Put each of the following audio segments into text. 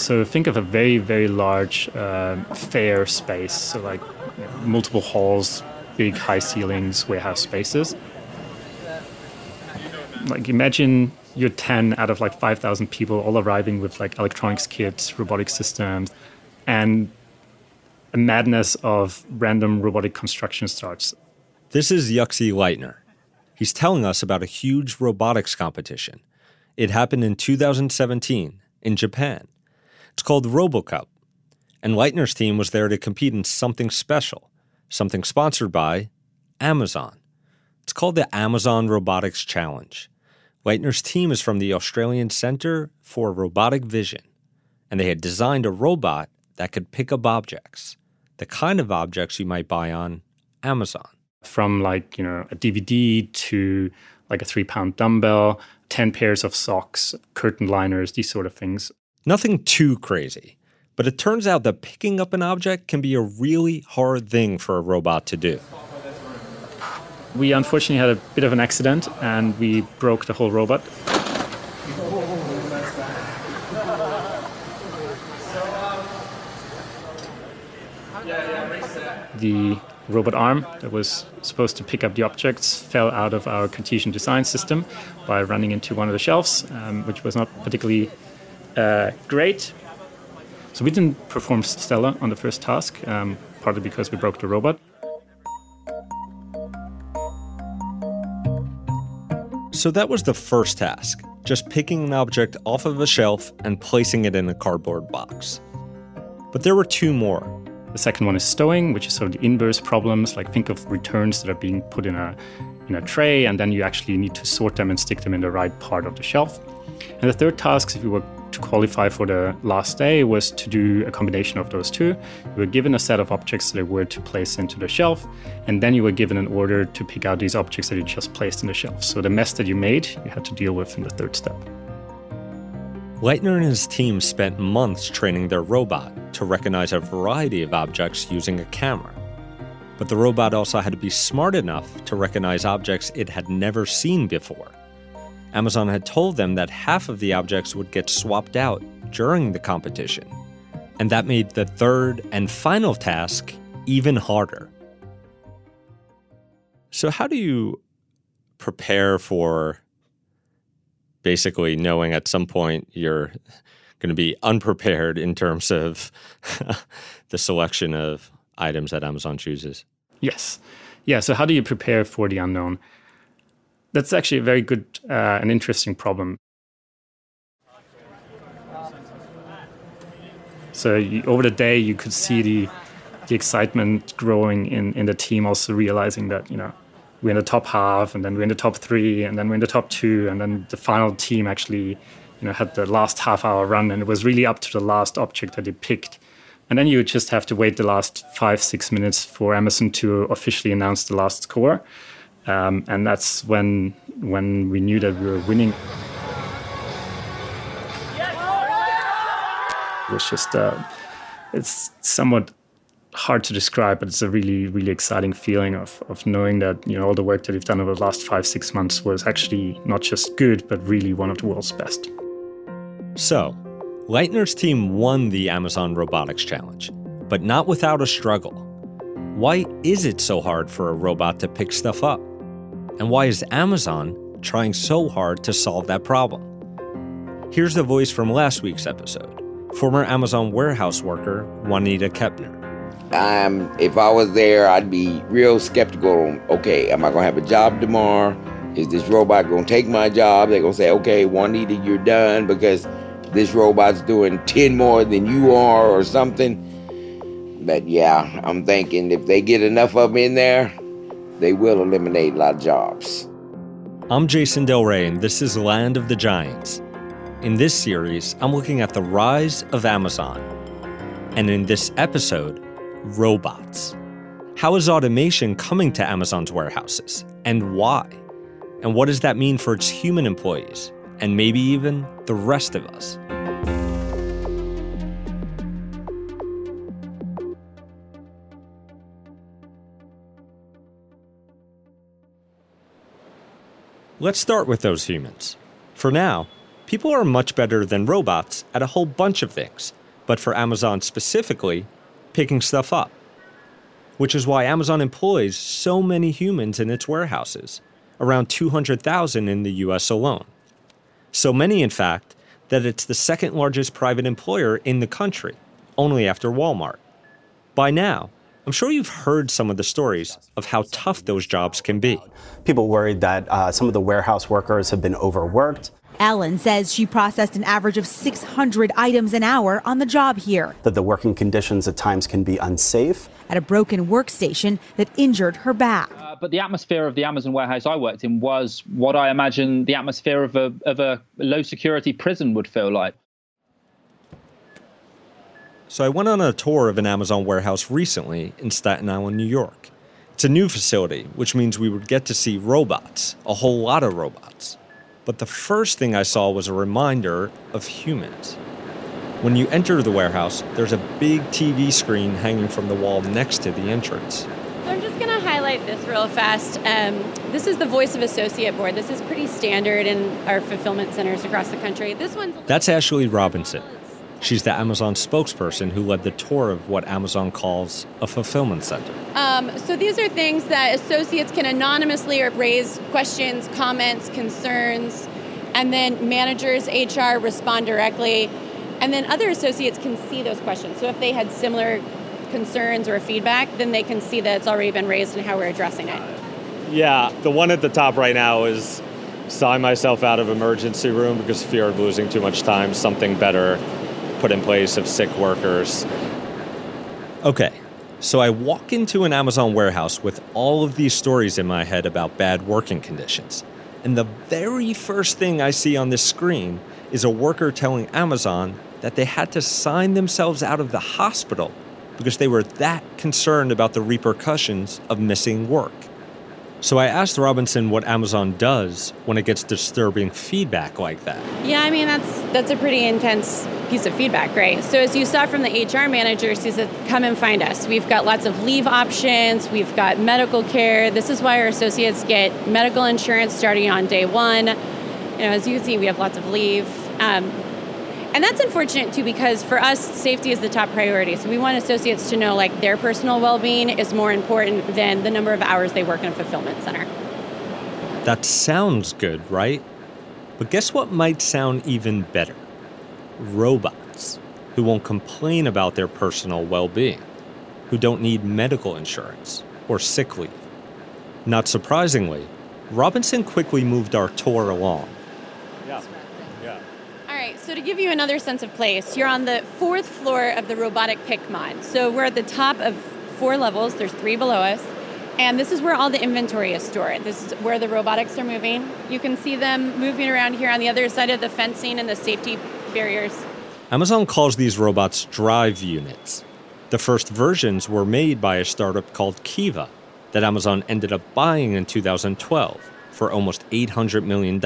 So think of a very, very large uh, fair space, so like multiple halls, big high ceilings, warehouse spaces. Like imagine you're 10 out of like 5,000 people all arriving with like electronics kits, robotic systems, and a madness of random robotic construction starts. This is Yuxi Leitner. He's telling us about a huge robotics competition. It happened in 2017 in Japan. It's called RoboCup. And Leitner's team was there to compete in something special, something sponsored by Amazon. It's called the Amazon Robotics Challenge. Leitner's team is from the Australian Centre for Robotic Vision, and they had designed a robot that could pick up objects, the kind of objects you might buy on Amazon. From like, you know, a DVD to like a three pound dumbbell, 10 pairs of socks, curtain liners, these sort of things. Nothing too crazy, but it turns out that picking up an object can be a really hard thing for a robot to do. We unfortunately had a bit of an accident and we broke the whole robot. The robot arm that was supposed to pick up the objects fell out of our Cartesian design system by running into one of the shelves, um, which was not particularly uh, great. So we didn't perform Stella on the first task, um, partly because we broke the robot. So that was the first task just picking an object off of a shelf and placing it in a cardboard box. But there were two more. The second one is stowing, which is sort of the inverse problems. Like think of returns that are being put in a in a tray, and then you actually need to sort them and stick them in the right part of the shelf. And the third task, if you were to qualify for the last day, was to do a combination of those two. You were given a set of objects that were to place into the shelf, and then you were given an order to pick out these objects that you just placed in the shelf. So the mess that you made, you had to deal with in the third step. Leitner and his team spent months training their robot to recognize a variety of objects using a camera. But the robot also had to be smart enough to recognize objects it had never seen before. Amazon had told them that half of the objects would get swapped out during the competition. And that made the third and final task even harder. So, how do you prepare for basically knowing at some point you're going to be unprepared in terms of the selection of items that Amazon chooses. Yes. Yeah. So, how do you prepare for the unknown? That's actually a very good uh, and interesting problem. So, you, over the day, you could see the the excitement growing in, in the team, also realizing that, you know, we're in the top half and then we're in the top three and then we're in the top two and then the final team actually you know had the last half hour run and it was really up to the last object that they picked and then you just have to wait the last five six minutes for amazon to officially announce the last score um, and that's when when we knew that we were winning it was just uh, it's somewhat hard to describe, but it's a really, really exciting feeling of, of knowing that you know all the work that we've done over the last five, six months was actually not just good, but really one of the world's best. So, Leitner's team won the Amazon Robotics Challenge, but not without a struggle. Why is it so hard for a robot to pick stuff up? And why is Amazon trying so hard to solve that problem? Here's the voice from last week's episode former Amazon warehouse worker Juanita Kepner. If I was there, I'd be real skeptical. Okay, am I gonna have a job tomorrow? Is this robot gonna take my job? They're gonna say, okay, Juanita, you're done because this robot's doing 10 more than you are or something. But yeah, I'm thinking if they get enough of them in there, they will eliminate a lot of jobs. I'm Jason Del Rey, and this is Land of the Giants. In this series, I'm looking at the rise of Amazon. And in this episode, robots. How is automation coming to Amazon's warehouses, and why? And what does that mean for its human employees, and maybe even the rest of us? Let's start with those humans. For now, People are much better than robots at a whole bunch of things, but for Amazon specifically, picking stuff up. Which is why Amazon employs so many humans in its warehouses, around 200,000 in the US alone. So many, in fact, that it's the second largest private employer in the country, only after Walmart. By now, I'm sure you've heard some of the stories of how tough those jobs can be. People worried that uh, some of the warehouse workers have been overworked. Ellen says she processed an average of 600 items an hour on the job here. That the working conditions at times can be unsafe. At a broken workstation that injured her back. Uh, but the atmosphere of the Amazon warehouse I worked in was what I imagine the atmosphere of a, of a low security prison would feel like. So I went on a tour of an Amazon warehouse recently in Staten Island, New York. It's a new facility, which means we would get to see robots, a whole lot of robots. But the first thing I saw was a reminder of humans. When you enter the warehouse, there's a big TV screen hanging from the wall next to the entrance. So I'm just going to highlight this real fast. Um, this is the Voice of Associate board. This is pretty standard in our fulfillment centers across the country. This one's That's Ashley Robinson. She's the Amazon spokesperson who led the tour of what Amazon calls a fulfillment center. Um, so these are things that associates can anonymously raise questions, comments, concerns, and then managers, HR respond directly. And then other associates can see those questions. So if they had similar concerns or feedback, then they can see that it's already been raised and how we're addressing it. Yeah, the one at the top right now is sign myself out of emergency room because fear of losing too much time, something better put in place of sick workers. Okay, so I walk into an Amazon warehouse with all of these stories in my head about bad working conditions. And the very first thing I see on this screen is a worker telling Amazon that they had to sign themselves out of the hospital because they were that concerned about the repercussions of missing work. So I asked Robinson what Amazon does when it gets disturbing feedback like that. Yeah, I mean that's that's a pretty intense piece of feedback, right? So as you saw from the HR manager, she said, "Come and find us. We've got lots of leave options. We've got medical care. This is why our associates get medical insurance starting on day one. You know, as you see, we have lots of leave." Um, and that's unfortunate too because for us safety is the top priority so we want associates to know like their personal well-being is more important than the number of hours they work in a fulfillment center that sounds good right but guess what might sound even better robots who won't complain about their personal well-being who don't need medical insurance or sick leave not surprisingly robinson quickly moved our tour along Yeah. yeah. All right, so to give you another sense of place, you're on the fourth floor of the robotic pick mod. So we're at the top of four levels. There's three below us. And this is where all the inventory is stored. This is where the robotics are moving. You can see them moving around here on the other side of the fencing and the safety barriers. Amazon calls these robots drive units. The first versions were made by a startup called Kiva that Amazon ended up buying in 2012 for almost $800 million.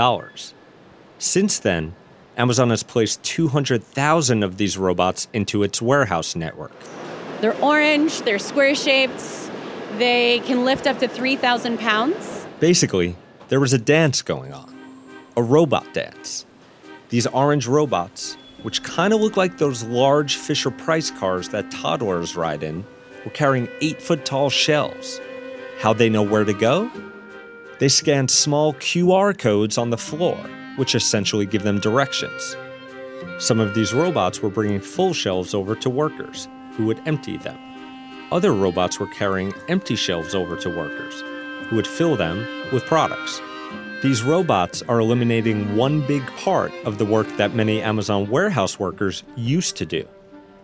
Since then, Amazon has placed 200,000 of these robots into its warehouse network. They're orange, they're square shaped, they can lift up to 3,000 pounds. Basically, there was a dance going on a robot dance. These orange robots, which kind of look like those large Fisher Price cars that toddlers ride in, were carrying eight foot tall shelves. How'd they know where to go? They scanned small QR codes on the floor which essentially give them directions. Some of these robots were bringing full shelves over to workers, who would empty them. Other robots were carrying empty shelves over to workers, who would fill them with products. These robots are eliminating one big part of the work that many Amazon warehouse workers used to do.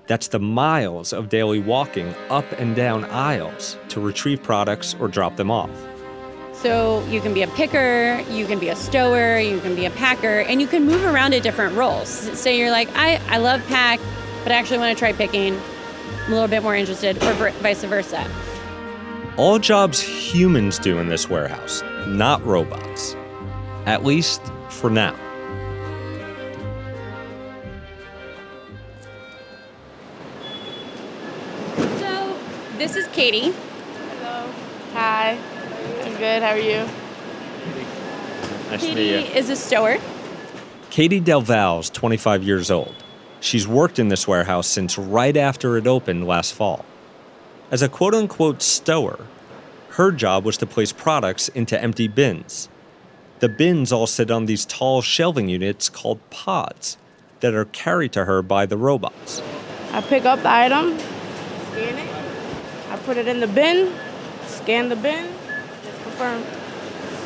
That's the miles of daily walking up and down aisles to retrieve products or drop them off. So you can be a picker, you can be a stower, you can be a packer, and you can move around to different roles. Say you're like, I, I love pack, but I actually want to try picking. I'm a little bit more interested, or vice versa. All jobs humans do in this warehouse, not robots. At least for now. So, this is Katie. Hello. Hi. I'm good. How are you? Nice Katie to meet you. is a stower. Katie Delval's 25 years old. She's worked in this warehouse since right after it opened last fall. As a quote unquote stower, her job was to place products into empty bins. The bins all sit on these tall shelving units called pods that are carried to her by the robots. I pick up the item, scan it, I put it in the bin, scan the bin, it's confirmed.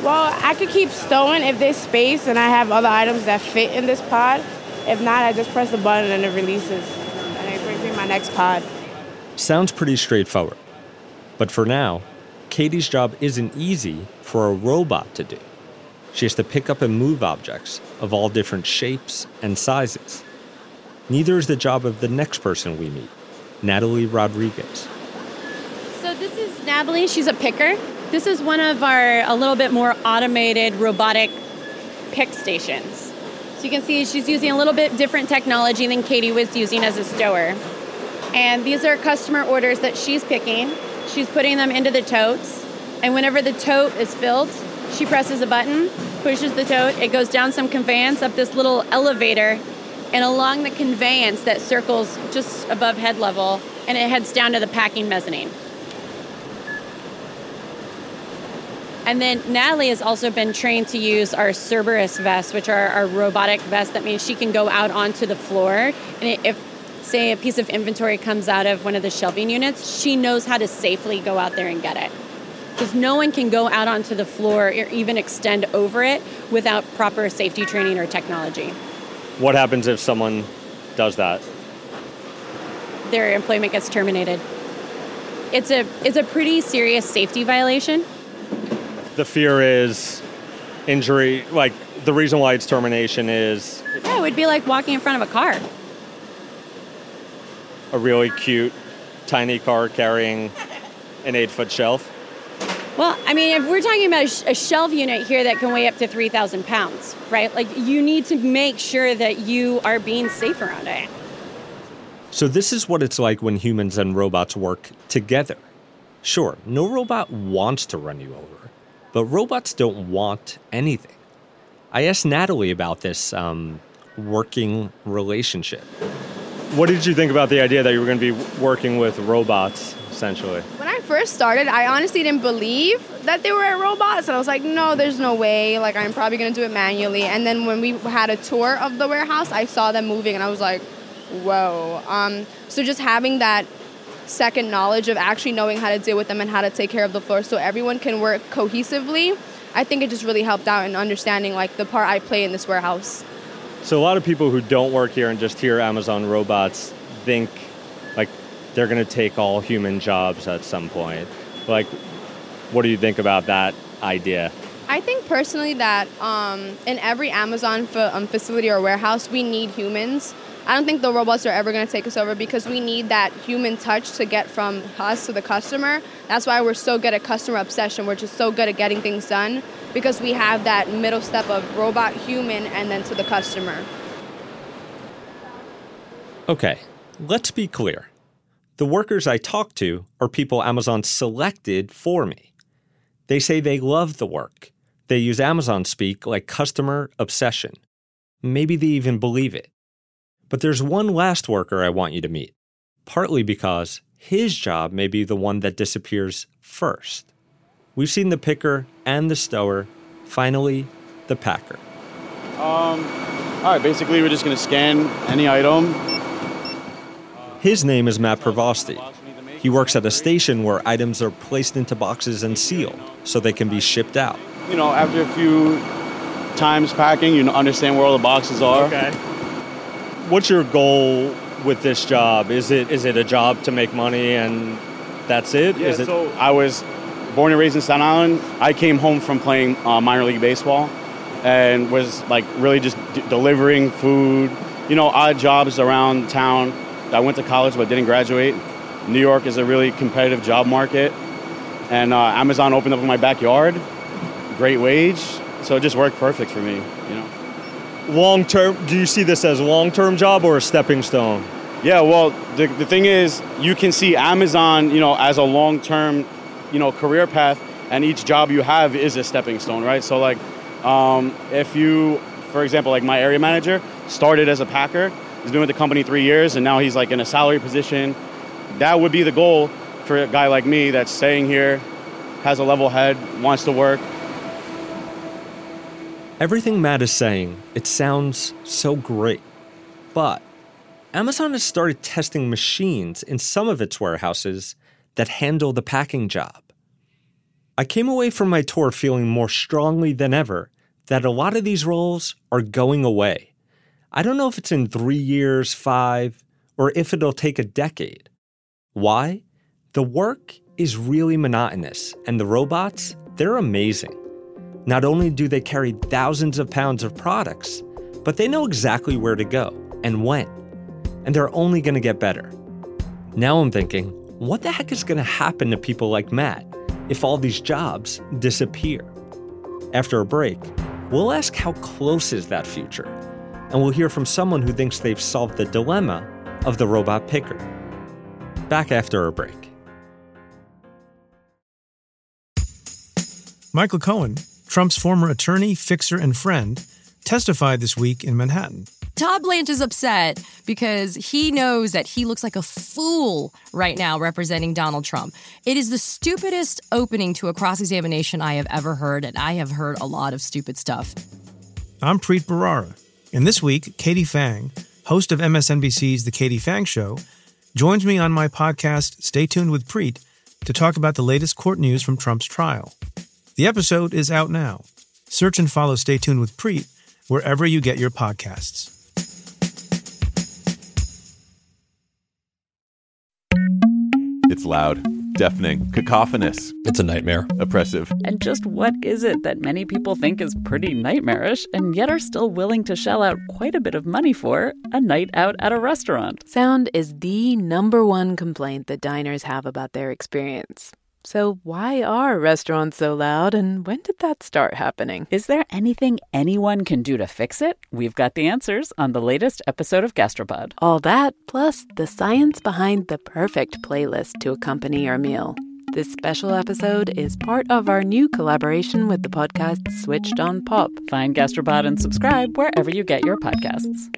Well, I could keep stowing if there's space and I have other items that fit in this pod. If not, I just press the button and it releases. And it brings me my next pod. Sounds pretty straightforward. But for now, Katie's job isn't easy for a robot to do. She has to pick up and move objects of all different shapes and sizes. Neither is the job of the next person we meet, Natalie Rodriguez. So this is Natalie. She's a picker. This is one of our a little bit more automated robotic pick stations. So you can see she's using a little bit different technology than Katie was using as a stower. And these are customer orders that she's picking. She's putting them into the totes. And whenever the tote is filled, she presses a button, pushes the tote, it goes down some conveyance up this little elevator and along the conveyance that circles just above head level and it heads down to the packing mezzanine. And then Natalie has also been trained to use our Cerberus vests, which are our robotic vests. That means she can go out onto the floor, and if, say, a piece of inventory comes out of one of the shelving units, she knows how to safely go out there and get it. Because no one can go out onto the floor or even extend over it without proper safety training or technology. What happens if someone does that? Their employment gets terminated. It's a it's a pretty serious safety violation. The fear is injury, like the reason why it's termination is Yeah, it would be like walking in front of a car. A really cute, tiny car carrying an eight foot shelf. Well, I mean, if we're talking about a, sh- a shelf unit here that can weigh up to 3,000 pounds, right? Like, you need to make sure that you are being safe around it. So, this is what it's like when humans and robots work together. Sure, no robot wants to run you over, but robots don't want anything. I asked Natalie about this um, working relationship. What did you think about the idea that you were going to be working with robots, essentially? When I first started, I honestly didn't believe that they were robots. And I was like, no, there's no way. Like, I'm probably going to do it manually. And then when we had a tour of the warehouse, I saw them moving and I was like, whoa. Um, so just having that second knowledge of actually knowing how to deal with them and how to take care of the floor so everyone can work cohesively, I think it just really helped out in understanding like the part I play in this warehouse. So, a lot of people who don't work here and just hear Amazon robots think like they're going to take all human jobs at some point. Like, what do you think about that idea? I think personally that um, in every Amazon um, facility or warehouse, we need humans. I don't think the robots are ever going to take us over because we need that human touch to get from us to the customer. That's why we're so good at customer obsession. We're just so good at getting things done because we have that middle step of robot, human, and then to the customer. Okay, let's be clear. The workers I talk to are people Amazon selected for me. They say they love the work. They use Amazon speak like customer obsession. Maybe they even believe it. But there's one last worker I want you to meet, partly because his job may be the one that disappears first. We've seen the picker and the stower, finally, the packer. Um, all right, basically, we're just going to scan any item. His name is Matt Pravosti. He works at a station where items are placed into boxes and sealed so they can be shipped out. You know, after a few times packing, you understand where all the boxes are. Okay. What's your goal with this job? Is it is it a job to make money and that's it? Yeah, Is it so I was born and raised in Staten Island. I came home from playing uh, minor league baseball and was like really just d- delivering food, you know, odd jobs around town. I went to college but didn't graduate. New York is a really competitive job market, and uh, Amazon opened up in my backyard. Great wage, so it just worked perfect for me, you know. long term do you see this as a long term job or a stepping stone? Yeah, well, the, the thing is, you can see Amazon, you know, as a long term, you know, career path, and each job you have is a stepping stone, right? So, like, um, if you for example, like my area manager started as a packer, he's been with the company three years, and now he's like in a salary position. That would be the goal for a guy like me that's staying here, has a level head, wants to work. Everything Matt is saying, it sounds so great. But Amazon has started testing machines in some of its warehouses that handle the packing job. I came away from my tour feeling more strongly than ever that a lot of these roles are going away. I don't know if it's in three years, five, or if it'll take a decade. Why? The work is really monotonous, and the robots, they're amazing. Not only do they carry thousands of pounds of products, but they know exactly where to go and when. And they're only going to get better. Now I'm thinking, what the heck is going to happen to people like Matt if all these jobs disappear? After a break, we'll ask how close is that future? And we'll hear from someone who thinks they've solved the dilemma of the robot picker. Back after a break. Michael Cohen, Trump's former attorney, fixer, and friend, testified this week in Manhattan. Todd Blanche is upset because he knows that he looks like a fool right now representing Donald Trump. It is the stupidest opening to a cross examination I have ever heard, and I have heard a lot of stupid stuff. I'm Preet Bharara, and this week, Katie Phang, host of MSNBC's The Katie Phang Show, joins me on my podcast, Stay Tuned with Preet, to talk about the latest court news from Trump's trial. The episode is out now. Search and follow Stay Tuned with Preet wherever you get your podcasts. It's loud, deafening, cacophonous. It's a nightmare. Oppressive. And just what is it that many people think is pretty nightmarish and yet are still willing to shell out quite a bit of money for a night out at a restaurant? Sound is the number one complaint that diners have about their experience. So, why are restaurants so loud and when did that start happening? Is there anything anyone can do to fix it? We've got the answers on the latest episode of Gastropod. All that, plus the science behind the perfect playlist to accompany your meal. This special episode is part of our new collaboration with the podcast Switched on Pop. Find Gastropod and subscribe wherever you get your podcasts.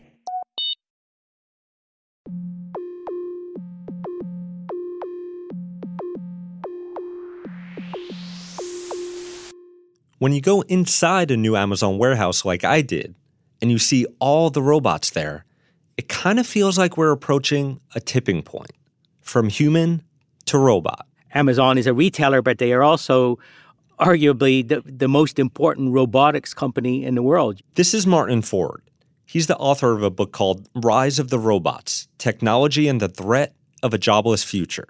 When you go inside a new Amazon warehouse like I did, and you see all the robots there, it kind of feels like we're approaching a tipping point from human to robot. Amazon is a retailer, but they are also arguably the, the most important robotics company in the world. This is Martin Ford. He's the author of a book called Rise of the Robots Technology and the Threat of a Jobless Future.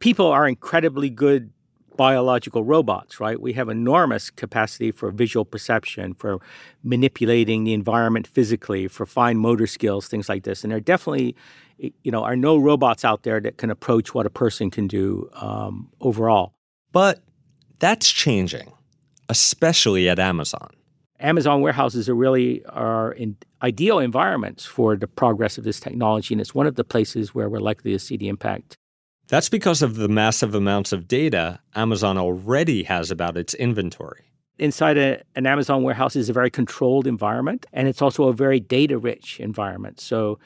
People are incredibly good biological robots, right? We have enormous capacity for visual perception, for manipulating the environment physically, for fine motor skills, things like this. And there definitely, you know, are no robots out there that can approach what a person can do um, overall. But that's changing, especially at Amazon. Amazon warehouses are really are in ideal environments for the progress of this technology, and it's one of the places where we're likely to see the impact. That's because of the massive amounts of data Amazon already has about its inventory. Inside a, an Amazon warehouse is a very controlled environment, and it's also a very data rich environment. So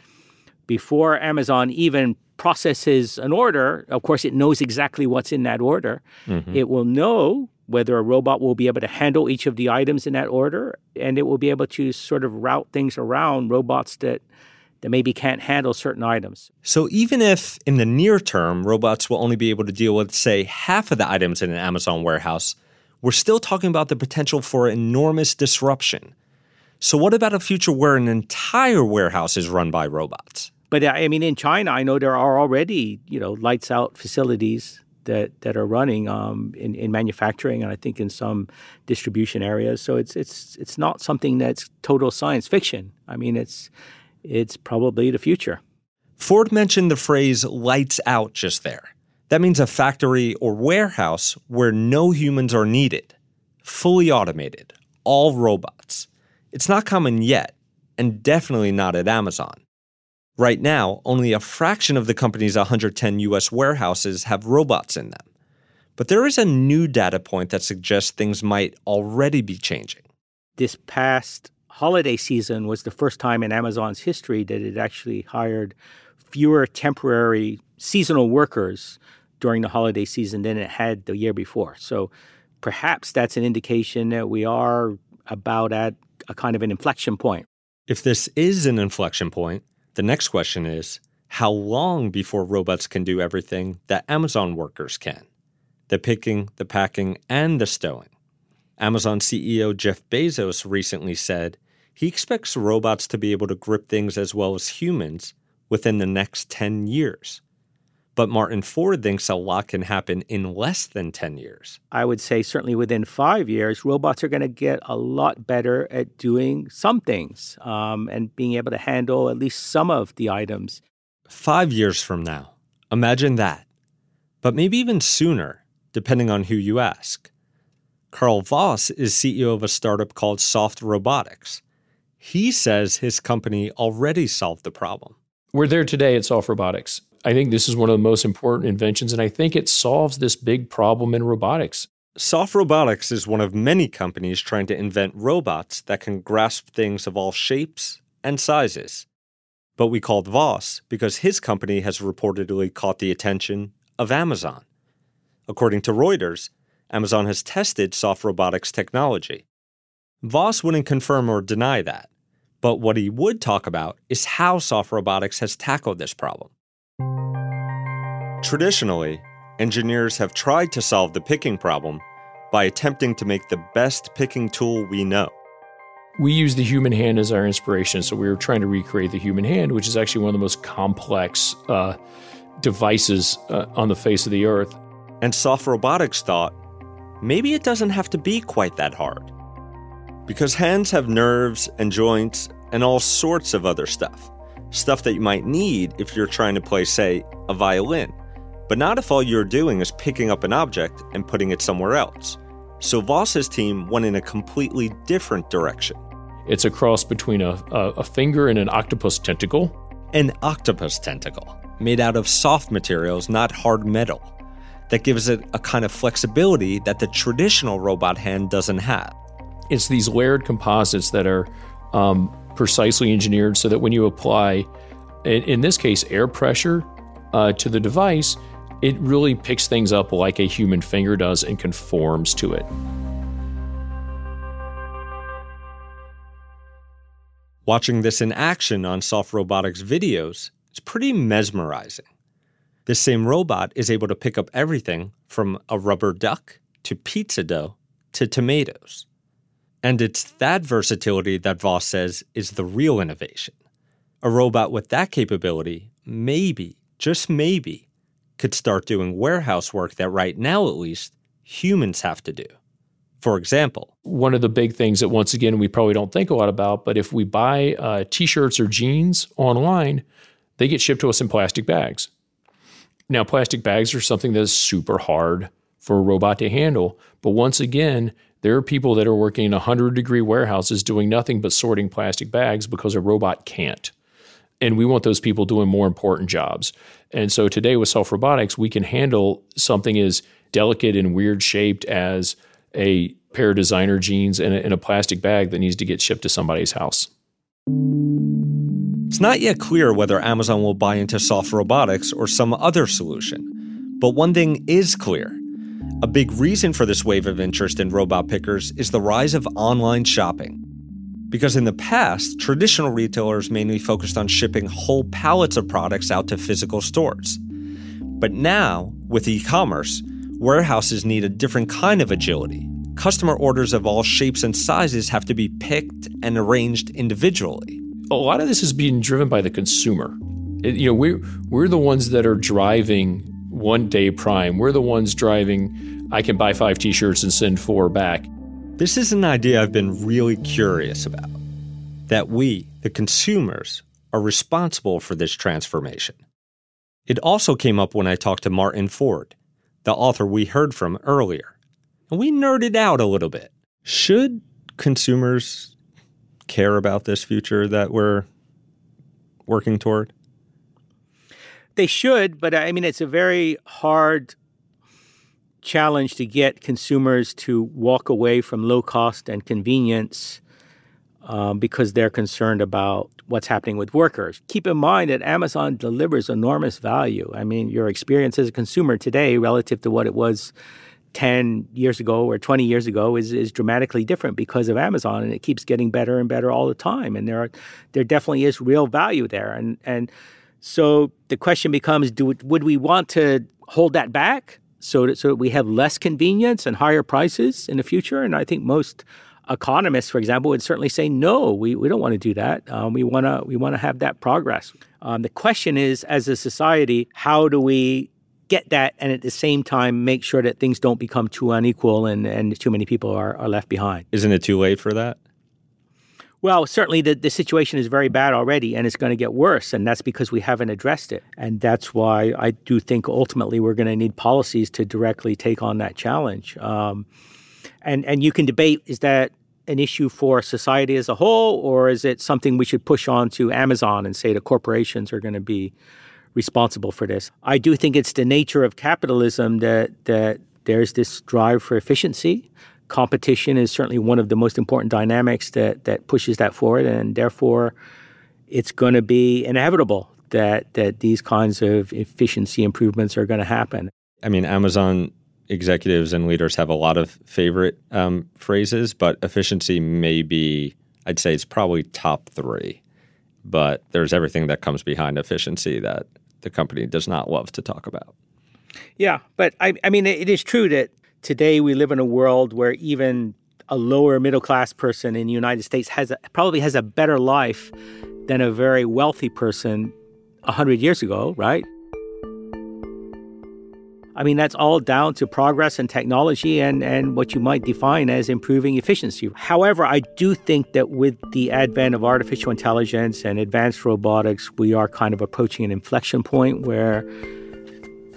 before Amazon even processes an order, of course, it knows exactly what's in that order. Mm-hmm. It will know whether a robot will be able to handle each of the items in that order, and it will be able to sort of route things around robots that that maybe can't handle certain items. So even if in the near term robots will only be able to deal with say half of the items in an Amazon warehouse, we're still talking about the potential for enormous disruption. So what about a future where an entire warehouse is run by robots? But I mean in China I know there are already, you know, lights out facilities that that are running um, in, in manufacturing and I think in some distribution areas. So it's it's it's not something that's total science fiction. I mean it's it's probably the future. Ford mentioned the phrase lights out just there. That means a factory or warehouse where no humans are needed, fully automated, all robots. It's not common yet, and definitely not at Amazon. Right now, only a fraction of the company's 110 US warehouses have robots in them. But there is a new data point that suggests things might already be changing. This past holiday season was the first time in Amazon's history that it actually hired fewer temporary seasonal workers during the holiday season than it had the year before. So perhaps that's an indication that we are about at a kind of an inflection point. If this is an inflection point, the next question is how long before robots can do everything that Amazon workers can? The picking, the packing, and the stowing. Amazon CEO Jeff Bezos recently said he expects robots to be able to grip things as well as humans within the next 10 years. But Martin Ford thinks a lot can happen in less than 10 years. I would say certainly within five years, robots are going to get a lot better at doing some things um, and being able to handle at least some of the items. Five years from now, imagine that. But maybe even sooner, depending on who you ask. Carl Vause is CEO of a startup called Soft Robotics. He says his company already solved the problem. We're there today at Soft Robotics. I think this is one of the most important inventions, and I think it solves this big problem in robotics. Soft Robotics is one of many companies trying to invent robots that can grasp things of all shapes and sizes. But we called Vause because his company has reportedly caught the attention of Amazon. According to Reuters, Amazon has tested Soft Robotics technology. Vause wouldn't confirm or deny that, but what he would talk about is how Soft Robotics has tackled this problem. Traditionally, engineers have tried to solve the picking problem by attempting to make the best picking tool we know. We use the human hand as our inspiration, so we were trying to recreate the human hand, which is actually one of the most complex uh, devices uh, on the face of the earth. And Soft Robotics thought maybe it doesn't have to be quite that hard. Because hands have nerves and joints and all sorts of other stuff. Stuff that you might need if you're trying to play, say, a violin but not if all you're doing is picking up an object and putting it somewhere else. So Vause's team went in a completely different direction. It's a cross between a, a, a finger and an octopus tentacle. An octopus tentacle, made out of soft materials, not hard metal, that gives it a kind of flexibility that the traditional robot hand doesn't have. It's these layered composites that are um, precisely engineered so that when you apply, in, in this case, air pressure uh, to the device, it really picks things up like a human finger does and conforms to it. Watching this in action on Soft Robotics videos is pretty mesmerizing. This same robot is able to pick up everything from a rubber duck to pizza dough to tomatoes. And it's that versatility that Vause says is the real innovation. A robot with that capability, maybe, just maybe, could start doing warehouse work that right now, at least, humans have to do. For example, one of the big things that, once again, we probably don't think a lot about, but if we buy uh, t shirts or jeans online, they get shipped to us in plastic bags. Now, plastic bags are something that's super hard for a robot to handle. But once again, there are people that are working in 100 degree warehouses doing nothing but sorting plastic bags because a robot can't. And we want those people doing more important jobs. And so today with Soft Robotics, we can handle something as delicate and weird shaped as a pair of designer jeans in a, a plastic bag that needs to get shipped to somebody's house. It's not yet clear whether Amazon will buy into Soft Robotics or some other solution. But one thing is clear. A big reason for this wave of interest in robot pickers is the rise of online shopping. Because in the past, traditional retailers mainly focused on shipping whole pallets of products out to physical stores. But now, with e commerce, warehouses need a different kind of agility. Customer orders of all shapes and sizes have to be picked and arranged individually. A lot of this is being driven by the consumer. It, you know, we're, we're the ones that are driving one day prime. We're the ones driving, I can buy five t shirts and send four back. This is an idea I've been really curious about that we, the consumers, are responsible for this transformation. It also came up when I talked to Martin Ford, the author we heard from earlier, and we nerded out a little bit. Should consumers care about this future that we're working toward? They should, but I mean, it's a very hard challenge to get consumers to walk away from low cost and convenience um, because they're concerned about what's happening with workers. Keep in mind that Amazon delivers enormous value. I mean, your experience as a consumer today relative to what it was 10 years ago or 20 years ago is, is dramatically different because of Amazon and it keeps getting better and better all the time. And there are, there definitely is real value there. And, and so the question becomes, do, would we want to hold that back so that, so that we have less convenience and higher prices in the future? And I think most economists, for example, would certainly say no. We, we don't want to do that. Um, we want to we want to have that progress. Um, the question is, as a society, how do we get that and at the same time make sure that things don't become too unequal and, and too many people are, are left behind? Isn't it too late for that? Well, certainly the, the situation is very bad already and it's going to get worse. And that's because we haven't addressed it. And that's why I do think ultimately we're going to need policies to directly take on that challenge. Um, and, and you can debate is that an issue for society as a whole, or is it something we should push on to Amazon and say the corporations are going to be responsible for this? I do think it's the nature of capitalism that that there's this drive for efficiency. Competition is certainly one of the most important dynamics that that pushes that forward, and therefore, it's going to be inevitable that that these kinds of efficiency improvements are going to happen. I mean, Amazon executives and leaders have a lot of favorite um, phrases, but efficiency may be, I'd say it's probably top three. But there's everything that comes behind efficiency that the company does not love to talk about. Yeah, but I, I mean, it is true that today we live in a world where even a lower middle class person in the United States has a, probably has a better life than a very wealthy person 100 years ago, right? I mean, that's all down to progress and technology and, and what you might define as improving efficiency. However, I do think that with the advent of artificial intelligence and advanced robotics, we are kind of approaching an inflection point where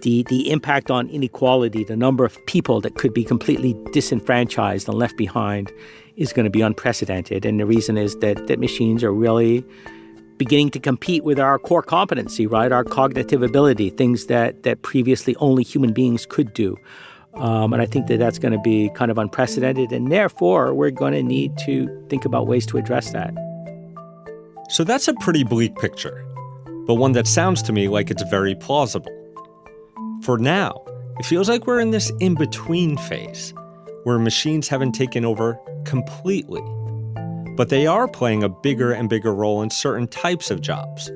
the, the impact on inequality, the number of people that could be completely disenfranchised and left behind, is going to be unprecedented. And the reason is that, that machines are really beginning to compete with our core competency, right? Our cognitive ability, things that that previously only human beings could do. Um, and I think that that's going to be kind of unprecedented, and therefore we're going to need to think about ways to address that. So that's a pretty bleak picture, but one that sounds to me like it's very plausible. For now, it feels like we're in this in between phase where machines haven't taken over completely but they are playing a bigger and bigger role in certain types of jobs,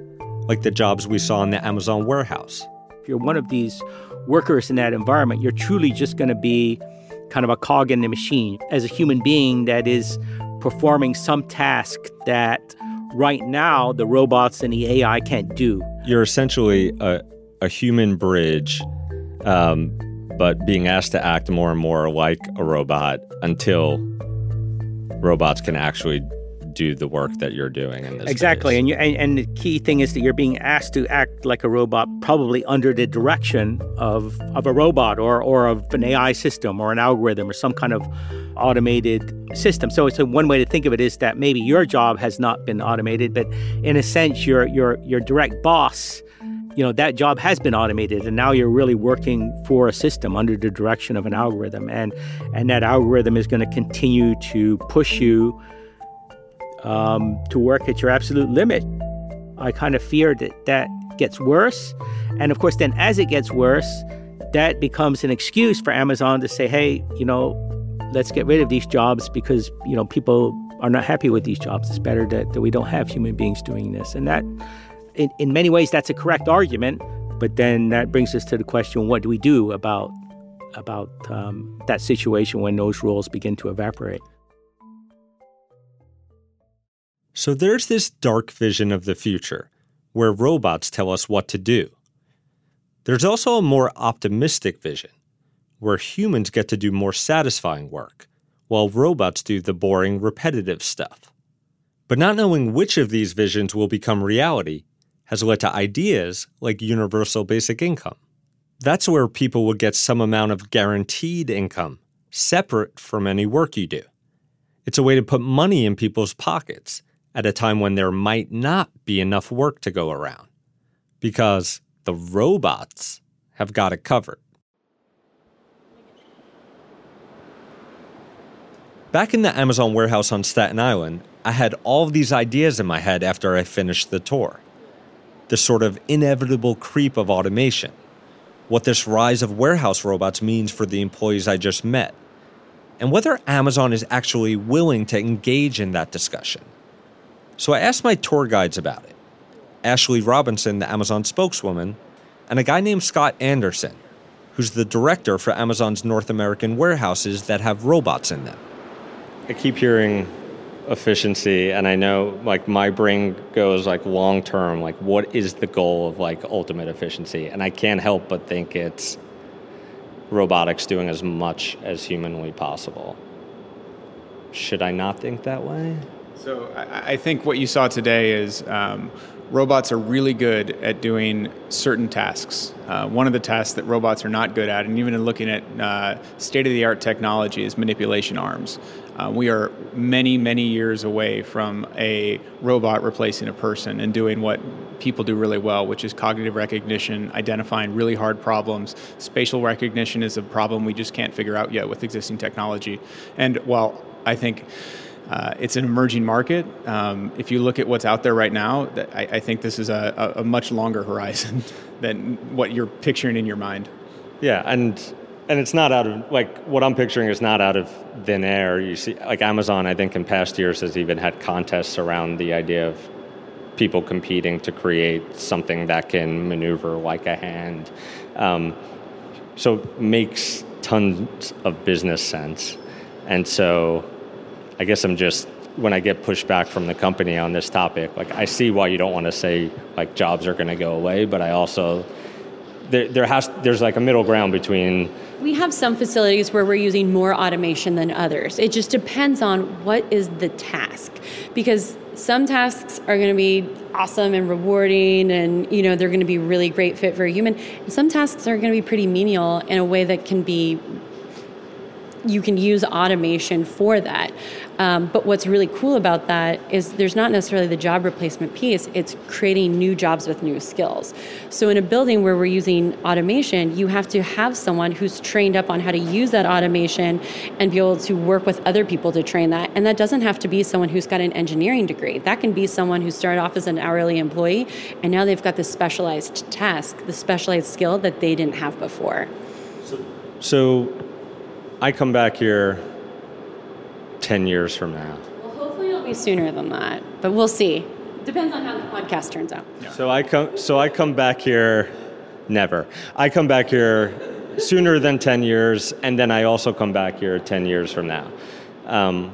like the jobs we saw in the Amazon warehouse. If you're one of these workers in that environment, you're truly just going to be kind of a cog in the machine as a human being that is performing some task that right now the robots and the AI can't do. You're essentially a, a human bridge, um, but being asked to act more and more like a robot until robots can actually do the work that you're doing in this exactly and, you, and, and the key thing is that you're being asked to act like a robot probably under the direction of of a robot or or of an AI system or an algorithm or some kind of automated system. So so one way to think of it is that maybe your job has not been automated but in a sense your your your direct boss you know that job has been automated and now you're really working for a system under the direction of an algorithm and and that algorithm is going to continue to push you um, to work at your absolute limit. I kind of fear that that gets worse and of course then as it gets worse that becomes an excuse for amazon to say hey you know let's get rid of these jobs because you know people are not happy with these jobs. It's better that, that we don't have human beings doing this. And that in, in many ways, that's a correct argument. But then that brings us to the question: What do we do about about um, that situation when those rules begin to evaporate? So there's this dark vision of the future where robots tell us what to do. There's also a more optimistic vision where humans get to do more satisfying work while robots do the boring, repetitive stuff. But not knowing which of these visions will become reality has led to ideas like universal basic income. That's where people will get some amount of guaranteed income, separate from any work you do. It's a way to put money in people's pockets at a time when there might not be enough work to go around. Because the robots have got it covered. Back in the Amazon warehouse on Staten Island, I had all these ideas in my head after I finished the tour. The sort of inevitable creep of automation, what this rise of warehouse robots means for the employees I just met, and whether Amazon is actually willing to engage in that discussion. So I asked my tour guides about it Ashley Robinson, the Amazon spokeswoman, and a guy named Scott Anderson, who's the director for Amazon's North American warehouses that have robots in them. I keep hearing efficiency and I know like my brain goes like long term like what is the goal of like ultimate efficiency and I can't help but think it's robotics doing as much as humanly possible. Should I not think that way? So I, I think what you saw today is um, robots are really good at doing certain tasks. Uh, one of the tasks that robots are not good at, and even in looking at uh, state of the art technology, is manipulation arms. Uh, we are many, many years away from a robot replacing a person and doing what people do really well, which is cognitive recognition, identifying really hard problems. Spatial recognition is a problem we just can't figure out yet with existing technology. And while I think uh, it's an emerging market. Um, if you look at what's out there right now, I, I think this is a, a, much longer horizon than what you're picturing in your mind. Yeah, and and it's not out of like what I'm picturing is not out of thin air. You see, like Amazon, I think in past years has even had contests around the idea of people competing to create something that can maneuver like a hand. Um, so makes tons of business sense, and so I guess I'm just when I get pushed back from the company on this topic, like I see why you don't want to say like jobs are going to go away, but I also there, there has there's like a middle ground between we have some facilities where we're using more automation than others. It just depends on what is the task because some tasks are going to be awesome and rewarding and you know they're going to be really great fit for a human some tasks are going to be pretty menial in a way that can be you can use automation for that. Um, but what's really cool about that is there's not necessarily the job replacement piece, it's creating new jobs with new skills. So, in a building where we're using automation, you have to have someone who's trained up on how to use that automation and be able to work with other people to train that. And that doesn't have to be someone who's got an engineering degree, that can be someone who started off as an hourly employee and now they've got this specialized task, the specialized skill that they didn't have before. So, so I come back here 10 years from now. Well, hopefully it'll be sooner than that, but we'll see. Depends on how the podcast turns out. Yeah. So I come so I come back here never. I come back here sooner than 10 years and then I also come back here 10 years from now. Um,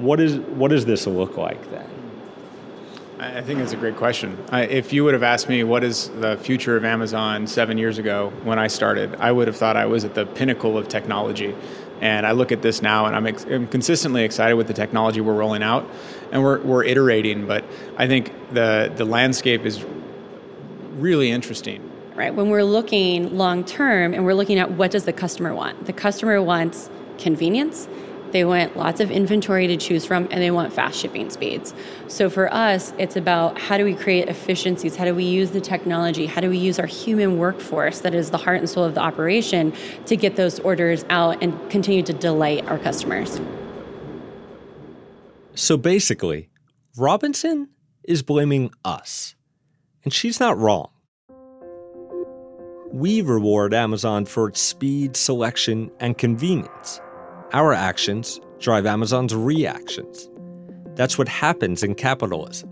what is what does this look like then? I think it's a great question. if you would have asked me what is the future of Amazon seven years ago when I started, I would have thought I was at the pinnacle of technology. And I look at this now and I'm, ex- I'm consistently excited with the technology we're rolling out and we're, we're iterating, but I think the, the landscape is really interesting. Right. When we're looking long term and we're looking at what does the customer want? The customer wants convenience they want lots of inventory to choose from and they want fast shipping speeds. So for us, it's about how do we create efficiencies? How do we use the technology? How do we use our human workforce that is the heart and soul of the operation to get those orders out and continue to delight our customers? So basically, Robinson is blaming us. And she's not wrong. We reward Amazon for its speed, selection, and convenience. Our actions drive Amazon's reactions. That's what happens in capitalism.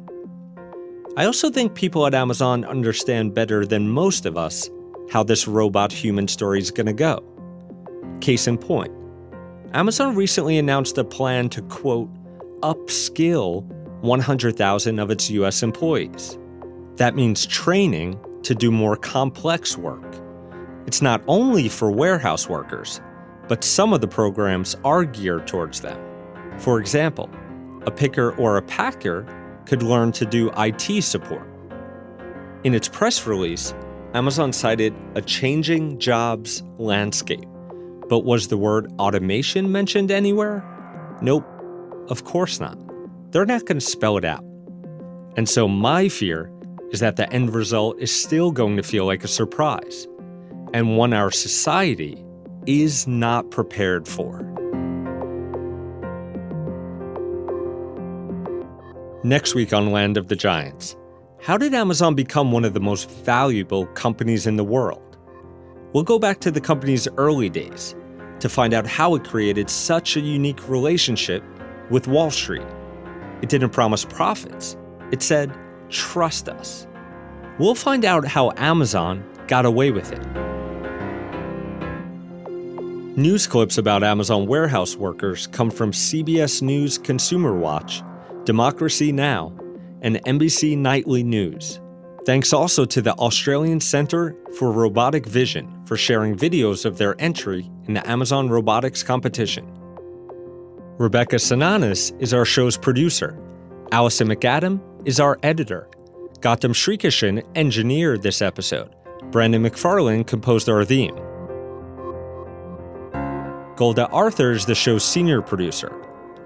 I also think people at Amazon understand better than most of us how this robot human story is going to go. Case in point, Amazon recently announced a plan to quote, upskill 100,000 of its US employees. That means training to do more complex work. It's not only for warehouse workers, but some of the programs are geared towards them. For example, a picker or a packer could learn to do IT support. In its press release, Amazon cited a changing jobs landscape. But was the word automation mentioned anywhere? Nope, of course not. They're not going to spell it out. And so my fear is that the end result is still going to feel like a surprise, and one our society is not prepared for. Next week on Land of the Giants, how did Amazon become one of the most valuable companies in the world? We'll go back to the company's early days to find out how it created such a unique relationship with Wall Street. It didn't promise profits, it said, trust us. We'll find out how Amazon got away with it. News clips about Amazon warehouse workers come from CBS News Consumer Watch, Democracy Now!, and NBC Nightly News. Thanks also to the Australian Centre for Robotic Vision for sharing videos of their entry in the Amazon robotics competition. Rebecca Sananes is our show's producer. Allison McAdam is our editor. Gautam Srikishan engineered this episode. Brandon McFarlane composed our theme. Golda Arthur is the show's senior producer.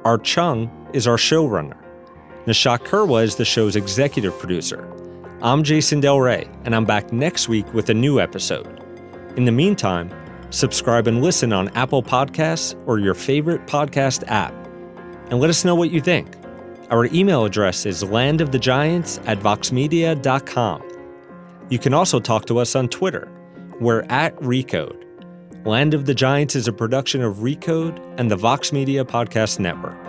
Art Chung is our showrunner. Nishat Kurwa is the show's executive producer. I'm Jason Del Rey, and I'm back next week with a new episode. In the meantime, subscribe and listen on Apple Podcasts or your favorite podcast app. And let us know what you think. Our email address is landofthegiants at voxmedia.com. You can also talk to us on Twitter. We're at Recode. Land of the Giants is a production of Recode and the Vox Media Podcast Network.